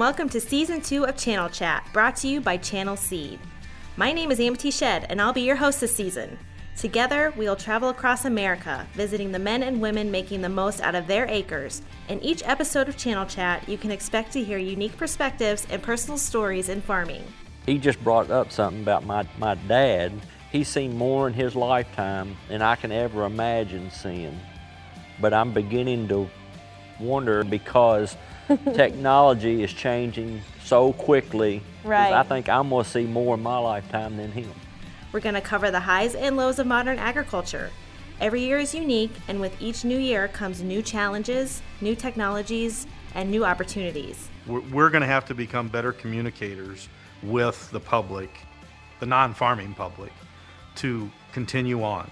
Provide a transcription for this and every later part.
Welcome to Season 2 of Channel Chat, brought to you by Channel Seed. My name is Amity Shed, and I'll be your host this season. Together, we'll travel across America, visiting the men and women making the most out of their acres. In each episode of Channel Chat, you can expect to hear unique perspectives and personal stories in farming. He just brought up something about my, my dad. He's seen more in his lifetime than I can ever imagine seeing. But I'm beginning to wonder because technology is changing so quickly. Right. I think I'm going to see more in my lifetime than him. We're going to cover the highs and lows of modern agriculture. Every year is unique, and with each new year comes new challenges, new technologies, and new opportunities. We're, we're going to have to become better communicators with the public, the non farming public, to continue on.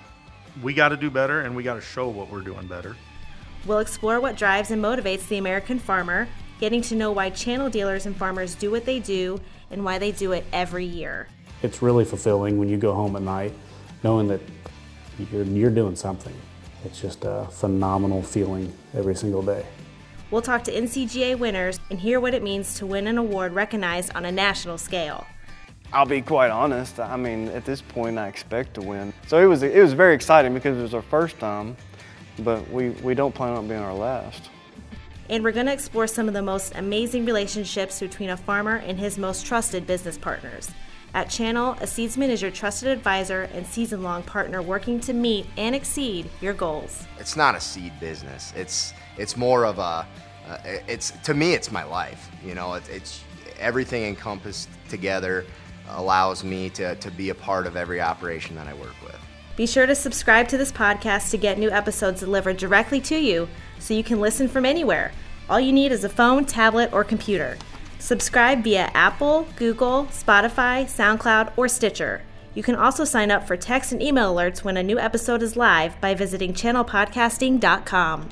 We got to do better, and we got to show what we're doing better. We'll explore what drives and motivates the American farmer, getting to know why channel dealers and farmers do what they do and why they do it every year. It's really fulfilling when you go home at night knowing that you're, you're doing something. It's just a phenomenal feeling every single day. We'll talk to NCGA winners and hear what it means to win an award recognized on a national scale. I'll be quite honest. I mean, at this point, I expect to win. So it was it was very exciting because it was our first time, but we, we don't plan on being our last. And we're going to explore some of the most amazing relationships between a farmer and his most trusted business partners. At Channel, a seedsman is your trusted advisor and season long partner working to meet and exceed your goals. It's not a seed business. It's it's more of a uh, it's to me it's my life. You know, it's, it's everything encompassed together allows me to, to be a part of every operation that I work with. Be sure to subscribe to this podcast to get new episodes delivered directly to you so you can listen from anywhere. All you need is a phone, tablet, or computer. Subscribe via Apple, Google, Spotify, SoundCloud, or Stitcher. You can also sign up for text and email alerts when a new episode is live by visiting channelpodcasting.com.